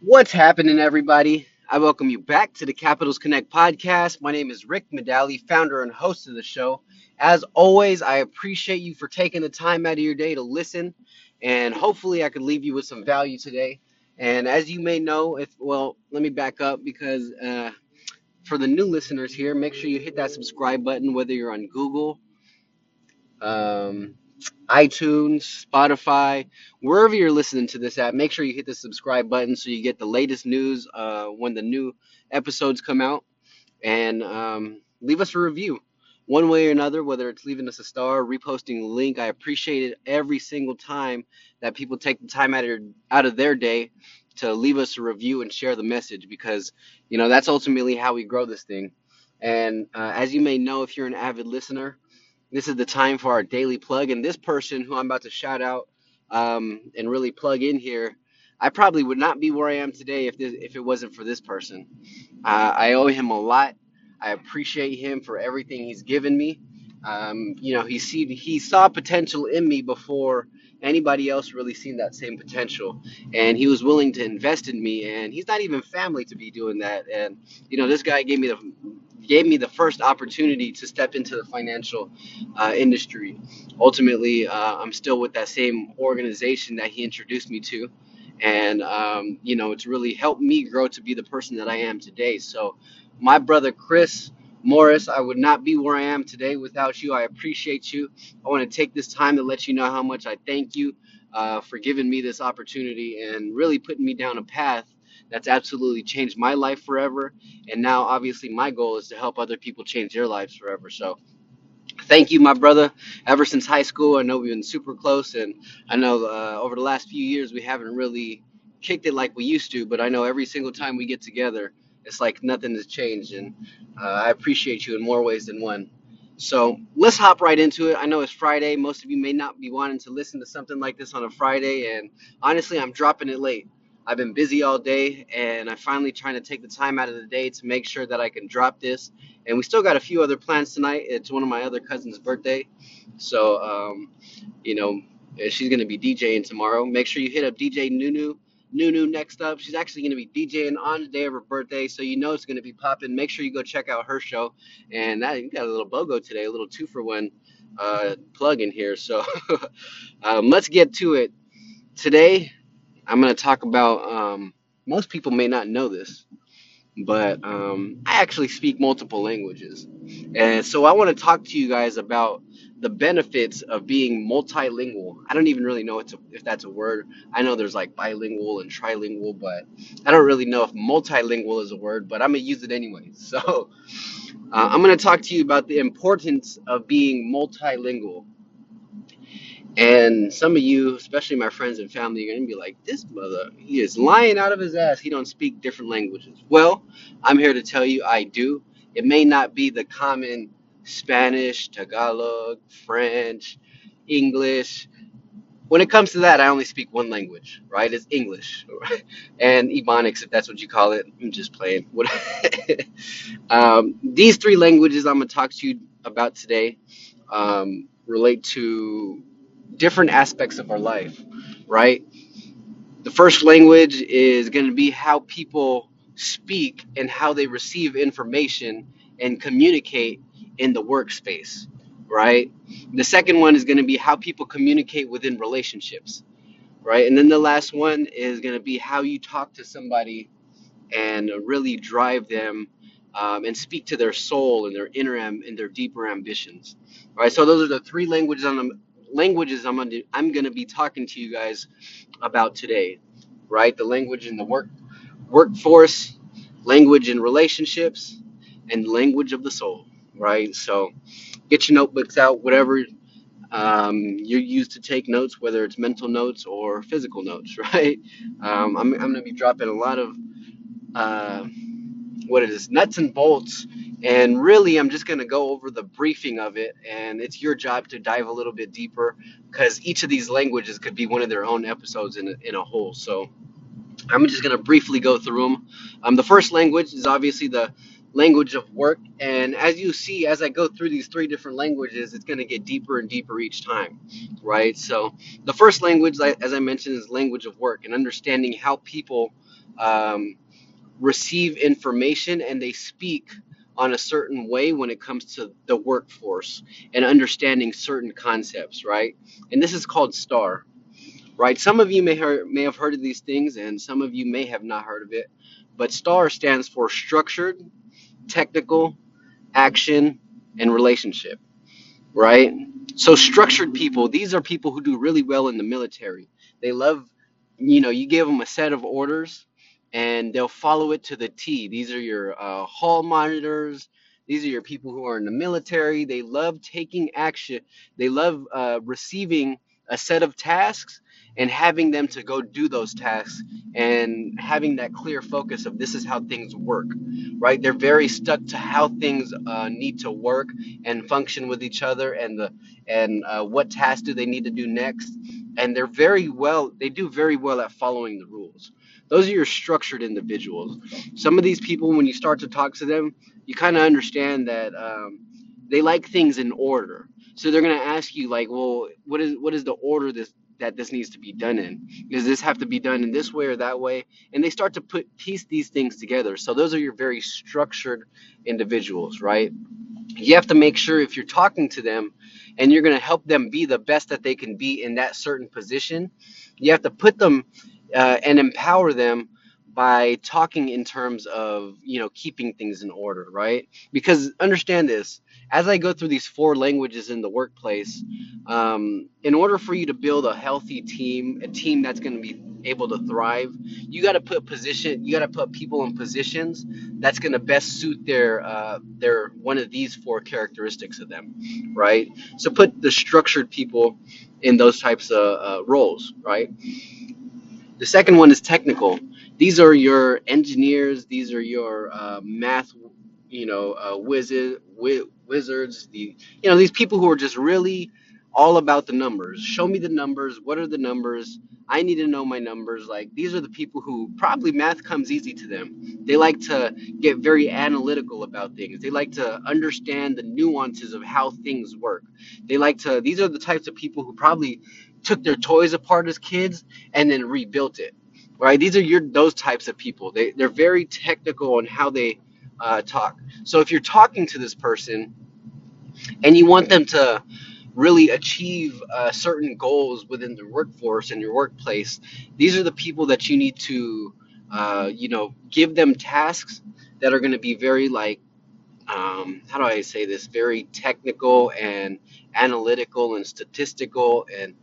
What's happening, everybody? I welcome you back to the Capitals Connect podcast. My name is Rick Medali, founder and host of the show. As always, I appreciate you for taking the time out of your day to listen, and hopefully, I could leave you with some value today. And as you may know, if well, let me back up because uh, for the new listeners here, make sure you hit that subscribe button, whether you're on Google. Um, iTunes, Spotify, wherever you're listening to this at, make sure you hit the subscribe button so you get the latest news uh, when the new episodes come out. And um, leave us a review one way or another, whether it's leaving us a star, reposting a link. I appreciate it every single time that people take the time out of, out of their day to leave us a review and share the message because, you know, that's ultimately how we grow this thing. And uh, as you may know, if you're an avid listener, this is the time for our daily plug. And this person who I'm about to shout out um, and really plug in here, I probably would not be where I am today if this, if it wasn't for this person. Uh, I owe him a lot. I appreciate him for everything he's given me. Um, you know, he see he saw potential in me before anybody else really seen that same potential, and he was willing to invest in me. And he's not even family to be doing that. And you know, this guy gave me the gave me the first opportunity to step into the financial uh, industry. Ultimately, uh, I'm still with that same organization that he introduced me to, and um, you know, it's really helped me grow to be the person that I am today. So, my brother Chris Morris, I would not be where I am today without you. I appreciate you. I want to take this time to let you know how much I thank you uh, for giving me this opportunity and really putting me down a path that's absolutely changed my life forever. And now, obviously, my goal is to help other people change their lives forever. So, thank you, my brother. Ever since high school, I know we've been super close, and I know uh, over the last few years we haven't really kicked it like we used to. But I know every single time we get together, it's like nothing has changed, and uh, I appreciate you in more ways than one. So let's hop right into it. I know it's Friday. Most of you may not be wanting to listen to something like this on a Friday, and honestly, I'm dropping it late. I've been busy all day, and I'm finally trying to take the time out of the day to make sure that I can drop this and we still got a few other plans tonight. It's one of my other cousins' birthday, so um, you know she's gonna be DJing tomorrow. Make sure you hit up DJ Nunu. Nunu next up. She's actually gonna be DJing on the day of her birthday, so you know it's gonna be popping. Make sure you go check out her show. And that you got a little BOGO today, a little two for one uh, plug in here. So um, let's get to it. Today I'm gonna talk about. Um, most people may not know this but um, I actually speak multiple languages. And so I want to talk to you guys about the benefits of being multilingual. I don't even really know if that's a word. I know there's like bilingual and trilingual, but I don't really know if multilingual is a word, but I'm going to use it anyway. So uh, I'm going to talk to you about the importance of being multilingual. And some of you, especially my friends and family, are gonna be like, "This mother, he is lying out of his ass. He don't speak different languages." Well, I'm here to tell you, I do. It may not be the common Spanish, Tagalog, French, English. When it comes to that, I only speak one language, right? It's English, and Ebonics, if that's what you call it. I'm just playing. What? um, these three languages I'm gonna talk to you about today um, relate to different aspects of our life, right? The first language is going to be how people speak and how they receive information and communicate in the workspace, right? The second one is going to be how people communicate within relationships, right? And then the last one is going to be how you talk to somebody and really drive them um, and speak to their soul and their inner am- and their deeper ambitions. Right. So those are the three languages on the languages I'm gonna I'm gonna be talking to you guys about today. Right. The language in the work workforce, language in relationships, and language of the soul. Right. So get your notebooks out, whatever um, you're used to take notes, whether it's mental notes or physical notes. Right. Um, I'm I'm gonna be dropping a lot of uh, what it is, nuts and bolts. And really, I'm just going to go over the briefing of it, and it's your job to dive a little bit deeper because each of these languages could be one of their own episodes in a, in a whole. So I'm just going to briefly go through them. Um, the first language is obviously the language of work. And as you see, as I go through these three different languages, it's going to get deeper and deeper each time, right? So the first language, as I mentioned, is language of work and understanding how people um, receive information and they speak on a certain way when it comes to the workforce and understanding certain concepts, right? And this is called STAR, right? Some of you may hear, may have heard of these things, and some of you may have not heard of it. But STAR stands for structured, technical, action, and relationship, right? So structured people, these are people who do really well in the military. They love, you know, you give them a set of orders and they'll follow it to the T. These are your uh, hall monitors. These are your people who are in the military. They love taking action. They love uh, receiving a set of tasks and having them to go do those tasks and having that clear focus of this is how things work right? They're very stuck to how things uh, need to work and function with each other, and the and uh, what tasks do they need to do next. And they're very well. They do very well at following the rules. Those are your structured individuals. Some of these people, when you start to talk to them, you kind of understand that um, they like things in order. So they're gonna ask you like, well, what is what is the order this that this needs to be done in? Does this have to be done in this way or that way? and they start to put piece these things together. So those are your very structured individuals, right? You have to make sure if you're talking to them and you're going to help them be the best that they can be in that certain position, you have to put them uh, and empower them by talking in terms of you know keeping things in order right? Because understand this as i go through these four languages in the workplace um, in order for you to build a healthy team a team that's going to be able to thrive you got to put position you got to put people in positions that's going to best suit their uh, their one of these four characteristics of them right? So put the structured people in those types of uh, roles right the second one is technical. These are your engineers. These are your uh, math, you know, uh, wizard, wi- wizards. The you know these people who are just really all about the numbers. Show me the numbers. What are the numbers? I need to know my numbers. Like these are the people who probably math comes easy to them. They like to get very analytical about things. They like to understand the nuances of how things work. They like to. These are the types of people who probably took their toys apart as kids and then rebuilt it. Right? These are your those types of people. They they're very technical on how they uh, talk. So if you're talking to this person and you want them to really achieve uh, certain goals within the workforce and your workplace, these are the people that you need to, uh, you know, give them tasks that are going to be very like, um, how do I say this? Very technical and analytical and statistical and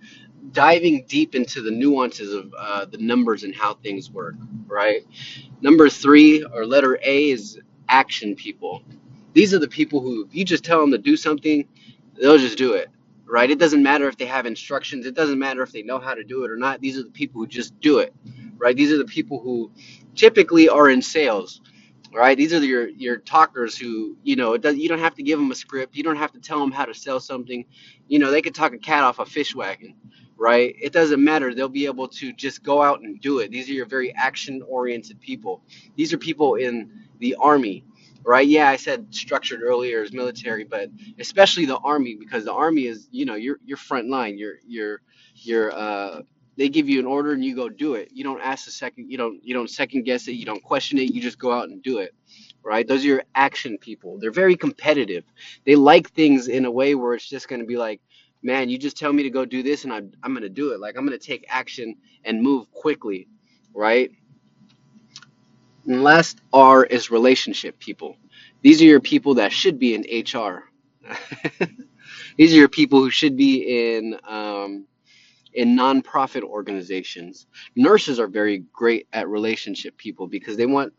diving deep into the nuances of uh, the numbers and how things work, right? Number three, or letter A, is action people. These are the people who, if you just tell them to do something, they'll just do it, right? It doesn't matter if they have instructions, it doesn't matter if they know how to do it or not. These are the people who just do it, right? These are the people who typically are in sales. Right, these are your your talkers who you know. It does, you don't have to give them a script. You don't have to tell them how to sell something. You know, they could talk a cat off a fish wagon right? It doesn't matter. They'll be able to just go out and do it. These are your very action oriented people. These are people in the army, right? Yeah, I said structured earlier as military, but especially the army because the army is, you know, your your front line. Your your your uh they give you an order and you go do it. You don't ask a second, you don't you don't second guess it, you don't question it, you just go out and do it. Right? Those are your action people. They're very competitive. They like things in a way where it's just going to be like man, you just tell me to go do this and I'm, I'm going to do it. Like I'm going to take action and move quickly, right? And last R is relationship people. These are your people that should be in HR. These are your people who should be in um, in nonprofit organizations. Nurses are very great at relationship people because they want,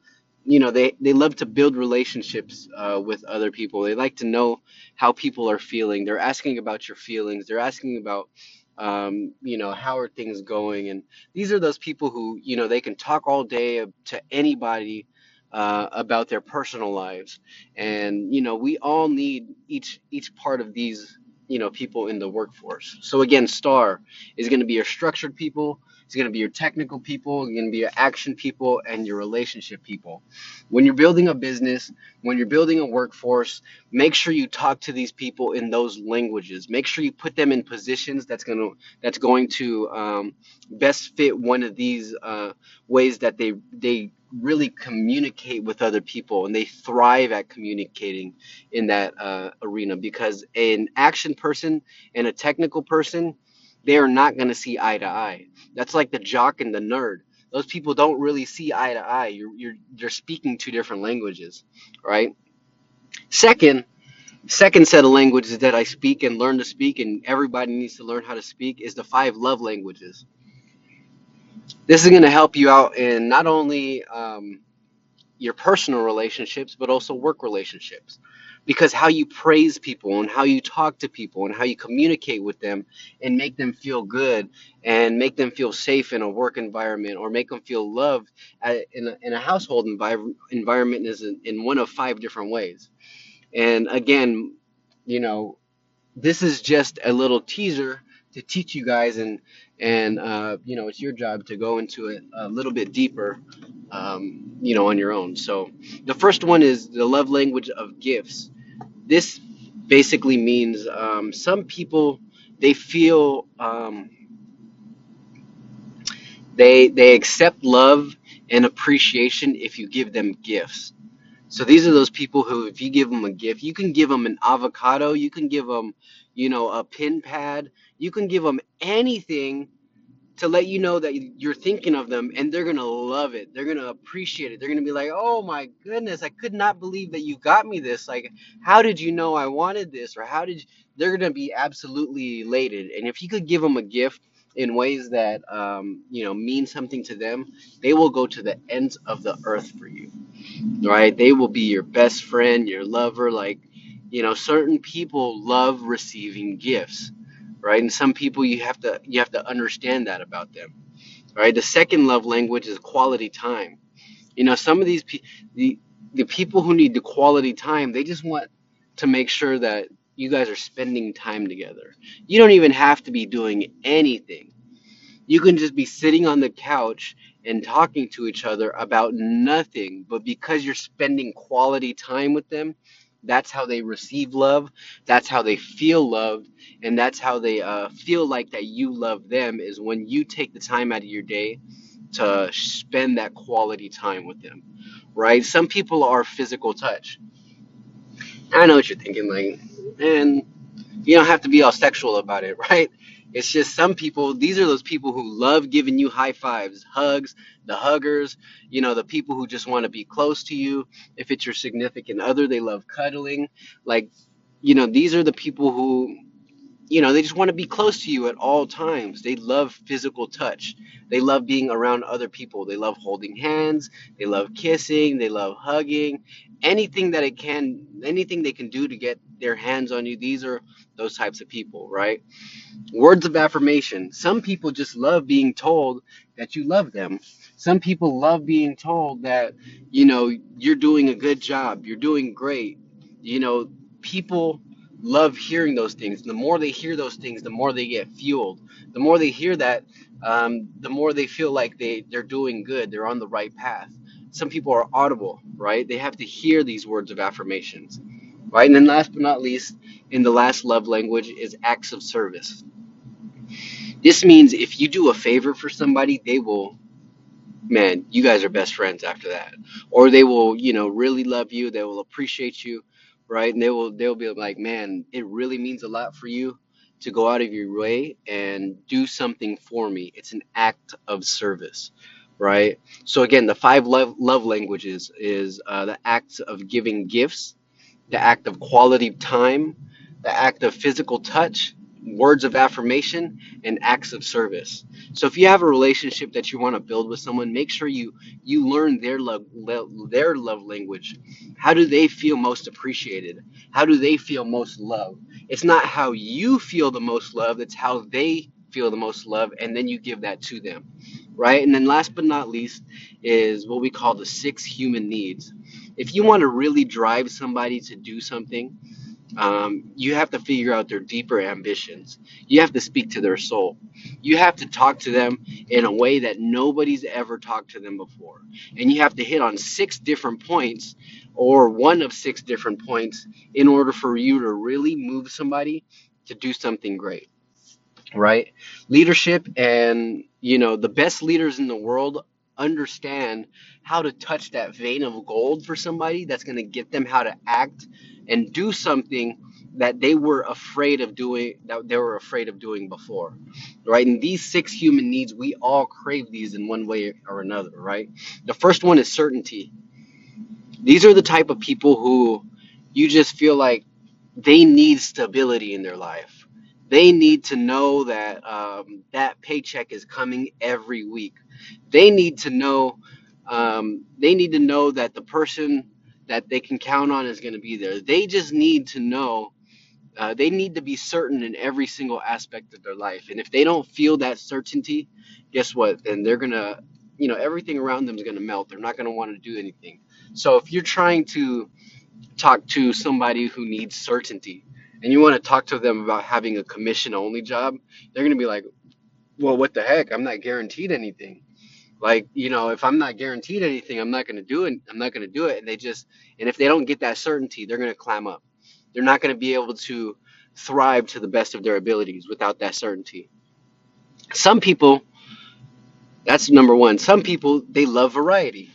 you know, they, they love to build relationships uh, with other people. They like to know how people are feeling. They're asking about your feelings. They're asking about, um, you know, how are things going. And these are those people who, you know, they can talk all day to anybody uh, about their personal lives. And, you know, we all need each each part of these you know people in the workforce so again star is going to be your structured people It's going to be your technical people, you're going to be your action people, and your relationship people. When you're building a business, when you're building a workforce, make sure you talk to these people in those languages. Make sure you put them in positions that's going to that's going to um, best fit one of these uh, ways that they they really communicate with other people and they thrive at communicating in that uh, arena because an action person and a technical person they are not going to see eye to eye. That's like the jock and the nerd. Those people don't really see eye to eye. You're you're you're speaking two different languages right? Second second set of languages that i speak and learn to speak and everybody needs to learn how to speak is the five love languages. This is going to help you out in not only um, your personal relationships, but also work relationships. Because how you praise people and how you talk to people and how you communicate with them and make them feel good and make them feel safe in a work environment or make them feel loved in, a, in a household envi- environment is in, in one of five different ways. And again, you know, this is just a little teaser to teach you guys and and uh, you know it's your job to go into it a little bit deeper um, you know on your own. So the first one is the love language of gifts. This basically means um, some people they feel um, they they accept love and appreciation if you give them gifts. So these are those people who, if you give them a gift, you can give them an avocado, you can give them, you know, a pin pad, you can give them anything to let you know that you're thinking of them and they're going to love it. They're going to appreciate it. They're going to be like, "Oh my goodness, I could not believe that you got me this. Like, how did you know I wanted this?" Or how did you... they're going to be absolutely elated. And if you could give them a gift in ways that um, you know mean something to them, they will go to the ends of the earth for you. Right? They will be your best friend, your lover, like you know, certain people love receiving gifts right? And some people you have to you have to understand that about them, right? The second love language is quality time. You know, some of these pe- the the people who need the quality time, they just want to make sure that you guys are spending time together. You don't even have to be doing anything. You can just be sitting on the couch and talking to each other about nothing, but because you're spending quality time with them, that's how they receive love. That's how they feel loved, and that's how they uh, feel like that you love them. Is when you take the time out of your day to spend that quality time with them, right? Some people are physical touch. I know what you're thinking, like, man, you don't have to be all sexual about it, right? It's just some people, these are those people who love giving you high fives, hugs, the huggers, you know, the people who just want to be close to you. If it's your significant other, they love cuddling. Like, you know, these are the people who you know, they just want to be close to you at all times. They love physical touch. They love being around other people. They love holding hands. They love kissing. They love hugging. Anything that it can, anything they can do to get their hands on you. These are those types of people, right? Words of affirmation. Some people just love being told that you love them. Some people love being told that, you know, you're doing a good job. You're doing great. You know, people love hearing those things. The more they hear those things, the more they get fueled. The more they hear that, um, the more they feel like they, they're doing good, they're on the right path. Some people are audible, right? They have to hear these words of affirmations, right? And then last but not least, in the last love language is acts of service. This means if you do a favor for somebody, they will, man, you guys are best friends after that. Or they will, you know, really love you, they will appreciate you right? And they will they'll be like, man, it really means a lot for you to go out of your way and do something for me. It's an act of service, right? So again, the five love love languages is uh, the acts of giving gifts, the act of quality time, the act of physical touch, words of affirmation, and acts of service. So if you have a relationship that you want to build with someone, make sure you you learn their love their love language. How do they feel most appreciated? How do they feel most loved? It's not how you feel the most love, it's how they feel the most love and then you give that to them. Right? And then last but not least is what we call the six human needs. If you want to really drive somebody to do something, um, you have to figure out their deeper ambitions. You have to speak to their soul. You have to talk to them in a way that nobody's ever talked to them before. And you have to hit on six different points or one of six different points in order for you to really move somebody to do something great right? Leadership and, you know, the best leaders in the world understand how to touch that vein of gold for somebody that's going to get them how to act and do something that they were afraid of doing that they were afraid of doing before right and these six human needs we all crave these in one way or another right the first one is certainty these are the type of people who you just feel like they need stability in their life. They need to know that um, that paycheck is coming every week. They need to know. Um, they need to know that the person that they can count on is going to be there. They just need to know. Uh, they need to be certain in every single aspect of their life. And if they don't feel that certainty, guess what? Then they're gonna, you know, everything around them is gonna melt. They're not gonna want to do anything. So if you're trying to talk to somebody who needs certainty and you want to talk to them about having a commission only job, they're going to be like, well, what the heck? I'm not guaranteed anything. Like, you know, if I'm not guaranteed anything, I'm not going to do it. I'm not going to do it. And they just, and if they don't get that certainty, they're going to climb up. They're not going to be able to thrive to the best of their abilities without that certainty. Some people, that's number one. Some people, they love variety.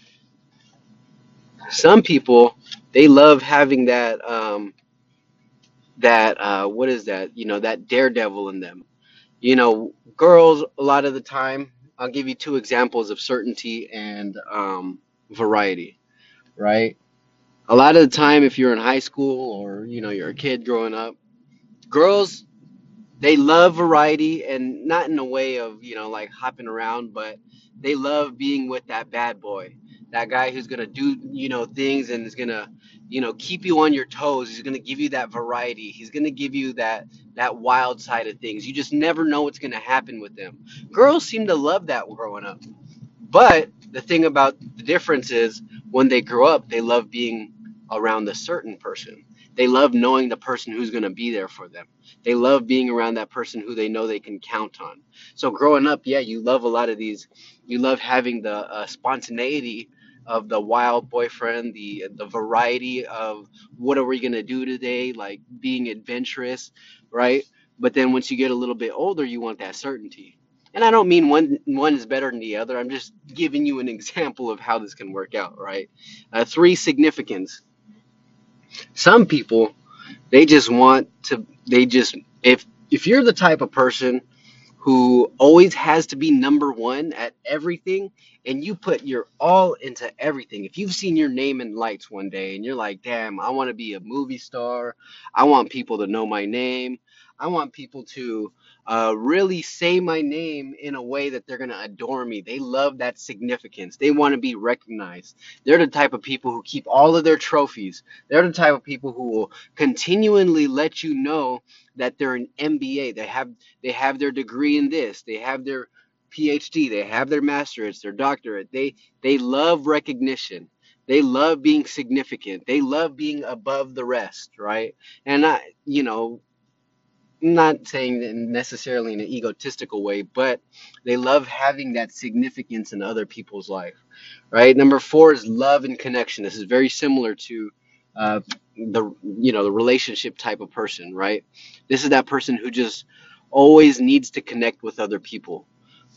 Some people, they love having that, um, that uh, what is that? You know, that daredevil in them. You know, girls a lot of the time. I'll give you two examples of certainty and um, variety. Right. A lot of the time, if you're in high school or you know you're a kid growing up, girls they love variety and not in a way of you know like hopping around but they love being with that bad boy that guy who's gonna do you know things and is gonna you know keep you on your toes he's gonna give you that variety he's gonna give you that that wild side of things you just never know what's gonna happen with them girls seem to love that growing up but the thing about the difference is when they grow up, they love being around a certain person. They love knowing the person who's going to be there for them. They love being around that person who they know they can count on. So growing up, yeah, you love a lot of these. You love having the uh, spontaneity of the wild boyfriend, the the variety of what are we to do today, like being adventurous, right? But then once you get a little bit older, you want that certainty and I don't mean one one is better than the other. I'm just giving you an example of how this can work out, right? Uh, three significance. Some people they just want to. They just if if you're the type of person who always has to be number one at everything and you put your all into everything. If you've seen your name in lights one day and you're like damn i want to be a movie star. I want people to know my name. I want people to uh, really say my name in a way that they're going to adore me they love that significance they want to be recognized they're the type of people who keep all of their trophies they're the type of people who will continually let you know that they're an mba they have they have their degree in this. They have their PhD. They have their master's, their doctorate. They they love recognition. They love being significant. They love being above the rest, right? And I, you know, not saying that necessarily in an egotistical way, but they love having that significance in other people's life, right? Number four is love and connection. This is very similar to uh, the you know the relationship type of person, right? This is that person who just always needs to connect with other people,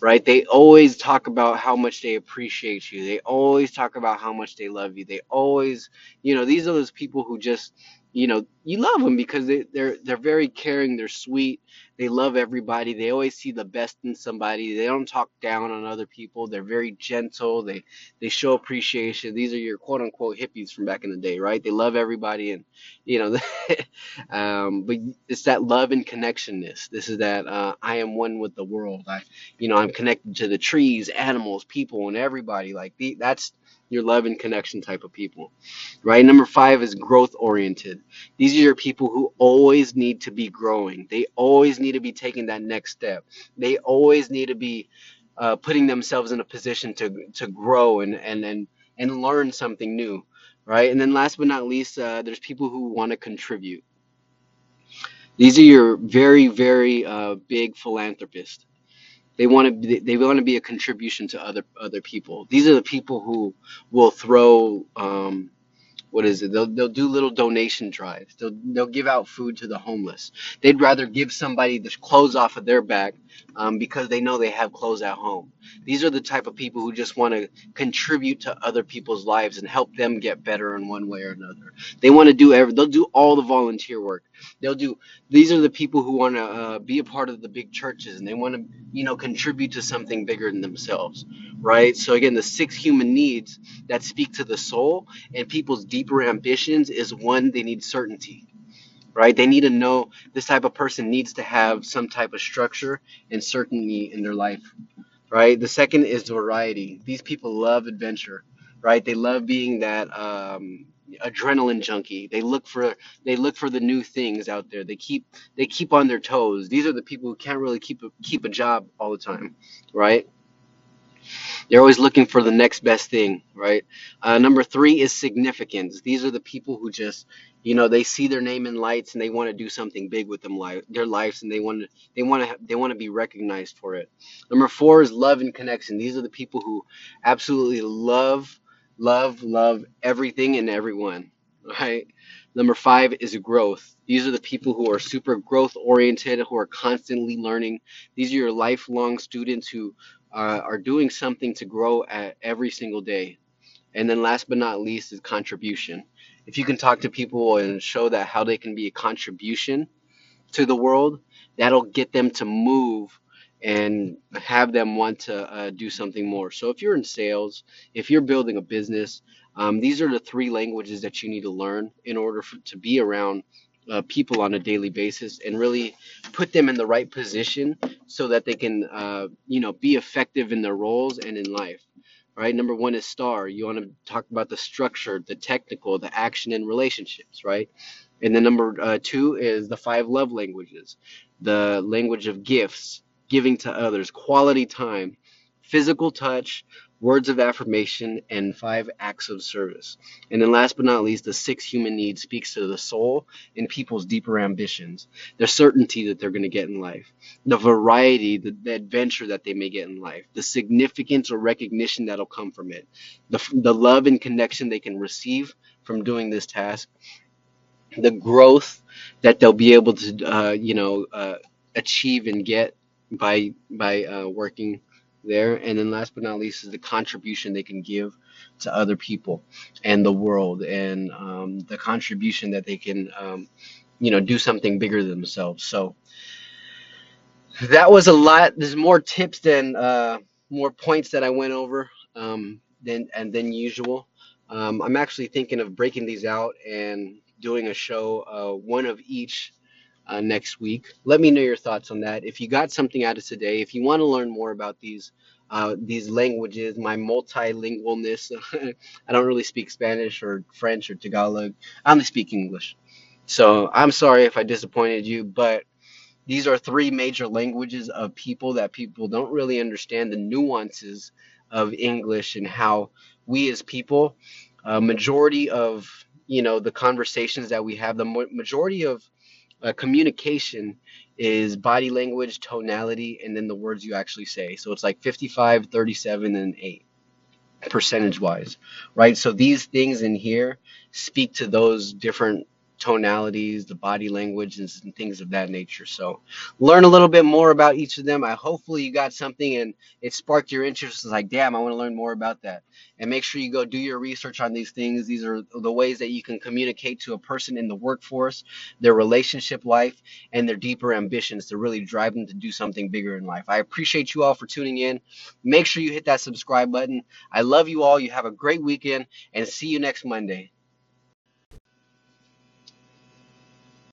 right? They always talk about how much they appreciate you. They always talk about how much they love you. They always, you know, these are those people who just, you know, you love them because they, they're they're very caring. They're sweet. They love everybody. They always see the best in somebody. They don't talk down on other people. They're very gentle. They they show appreciation. These are your quote unquote hippies from back in the day, right? They love everybody and you know um, but it's that love and connectionness. This is that uh, I am one with the world. I, you know, I'm connected to the trees, animals, people, and everybody. Like the, that's your love and connection type of people, right? Number five is growth oriented. These are your people who always need to be growing. They always need to be taking that next step. They always need to be uh, putting themselves in a position to to grow and and and and learn something new, right? And then last but not least, uh, there's people who want to contribute These are your very, very uh, big philanthropists. They want to they want to be a contribution to other other people. These are the people who will throw. Um, what is it? They'll they'll do little donation drives. They'll they'll give out food to the homeless. They'd rather give somebody the clothes off of their back um, because they know they have clothes at home. These are the type of people who just want to contribute to other people's lives and help them get better in one way or another. They want to do every. They'll do all the volunteer work. They'll do. These are the people who want to uh, be a part of the big churches and they want to you know contribute to something bigger than themselves, right? So again, the six human needs that speak to the soul and people's deeper ambitions is one they need certainty right? They need to know this type of person needs to have some type of structure and certainty in their life right? The second is variety. These people love adventure right? They love being that um, adrenaline junkie. They look for they look for the new things out there. They keep they keep on their toes. These are the people who can't really keep a, keep a job all the time right they're always looking for the next best thing, right? Uh, number three is significance. These are the people who just, you know, they see their name in lights and they want to do something big with them, li- their lives, and they want to, they want to, they want to be recognized for it. Number four is love and connection. These are the people who absolutely love, love, love everything and everyone, right? Number five is growth. These are the people who are super growth oriented, who are constantly learning. These are your lifelong students who uh, are doing something to grow at every single day. And then last but not least is contribution. If you can talk to people and show that how they can be a contribution to the world, that'll get them to move and have them want to uh, do something more. So if you're in sales, if you're building a business, um, these are the three languages that you need to learn in order for, to be around uh, people on a daily basis and really put them in the right position so that they can, uh, you know, be effective in their roles and in life. Right. Number one is star. You want to talk about the structure, the technical, the action, and relationships. Right. And then number uh, two is the five love languages, the language of gifts, giving to others, quality time, physical touch, words of affirmation, and five acts of service. And then last but not least, the six human needs speaks to the soul and people's deeper ambitions, the certainty that they're going to get in life, the variety, the, the adventure that they may get in life, the significance or recognition that'll come from it, the, the love and connection they can receive from doing this task, the growth that they'll be able to, uh, you know, uh, achieve and get by by uh, working there. And then last but not least is the contribution they can give to other people and the world, and um, the contribution that they can, um, you know, do something bigger than themselves. So that was a lot. There's more tips than uh, more points that I went over um, than and than usual. Um, I'm actually thinking of breaking these out and doing a show, uh, one of each uh, next week. Let me know your thoughts on that. If you got something out of today, if you want to learn more about these uh, these languages, my multilingualness, I don't really speak Spanish or French or Tagalog. I only speak English. So I'm sorry if I disappointed you, but these are three major languages of people that people don't really understand the nuances of English and how we as people, uh, majority of you know the conversations that we have, the majority of uh, communication is body language, tonality, and then the words you actually say. So it's like 55, 37, and 8 percentage wise, right? So these things in here speak to those different tonalities, the body language, and things of that nature. So learn a little bit more about each of them. I hopefully you got something and it sparked your interest. It's like, damn, I want to learn more about that. And make sure you go do your research on these things. These are the ways that you can communicate to a person in the workforce, their relationship life, and their deeper ambitions to really drive them to do something bigger in life. I appreciate you all for tuning in. Make sure you hit that subscribe button. I love you all. You have a great weekend and see you next Monday.